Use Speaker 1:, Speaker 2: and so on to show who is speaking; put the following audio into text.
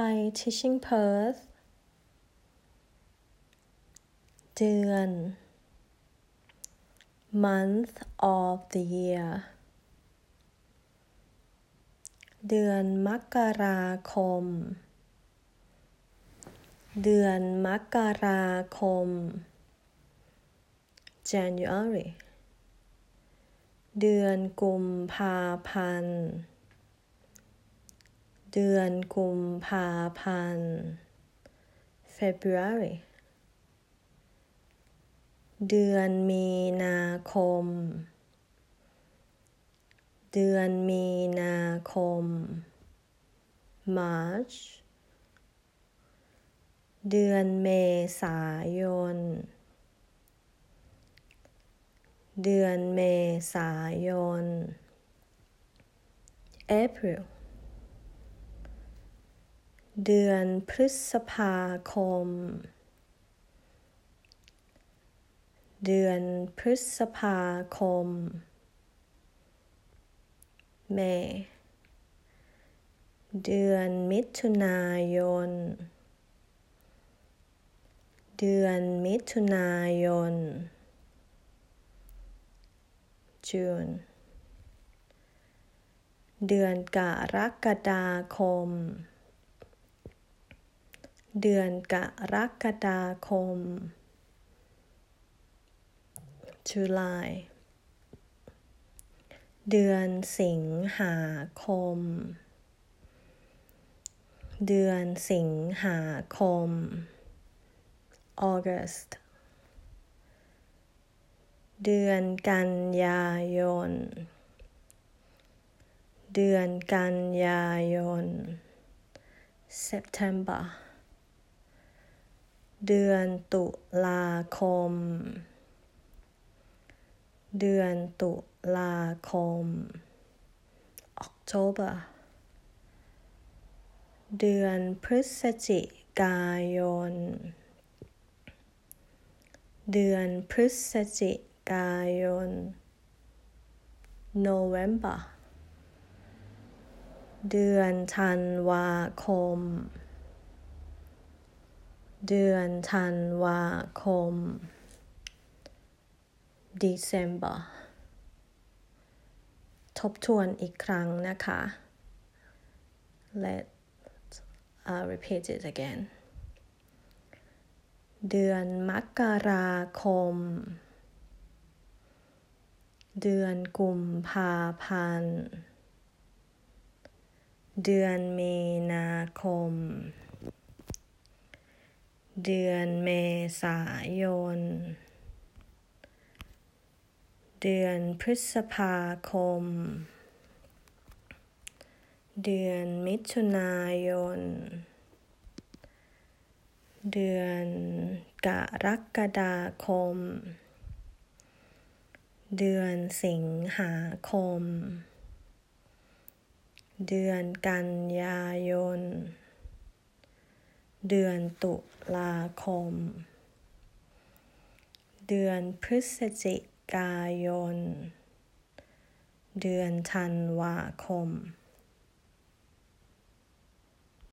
Speaker 1: Thai Teaching Perth เดือน month of the year เดือนมกราคม เดือนมกราคม January เดือนกุมภาพันธ์ เดือนกุมภาพันธ์ February เดือนมีนาคม เดือนมีนาคม March เดือนเมษายน เดือนเมษายน April เดือนพฤษภาคม เดือนพฤษภาคม เม เดือนมิถุนายน เดือนมิถุนายนจูนเดือนกรกฎาคม เดือนกรกฎาคม July เดือนสิงหาคม เดือนสิงหาคม August เดือนกันยายน เดือนกันยายน September เดือนตุลาคม เดือนตุลาคม October เดือนพฤศจิกายน เดือนพฤศจิกายน November เดือนธันวาคม เดือนธันวาคม December ทบทวนอีกครั้งนะคะ Let uh, repeat it again เดือนมกราคม เดือนกุมภาพันธ์ เดือนมีนาคม เดือนเมษายน เดือนพฤษภาคม เดือนมิถุนายน เดือนกรกฎาคม เดือนสิงหาคม เดือนกันยายน เดือนตุลาคม เดือนพฤศจิกายน เดือนธันวาคม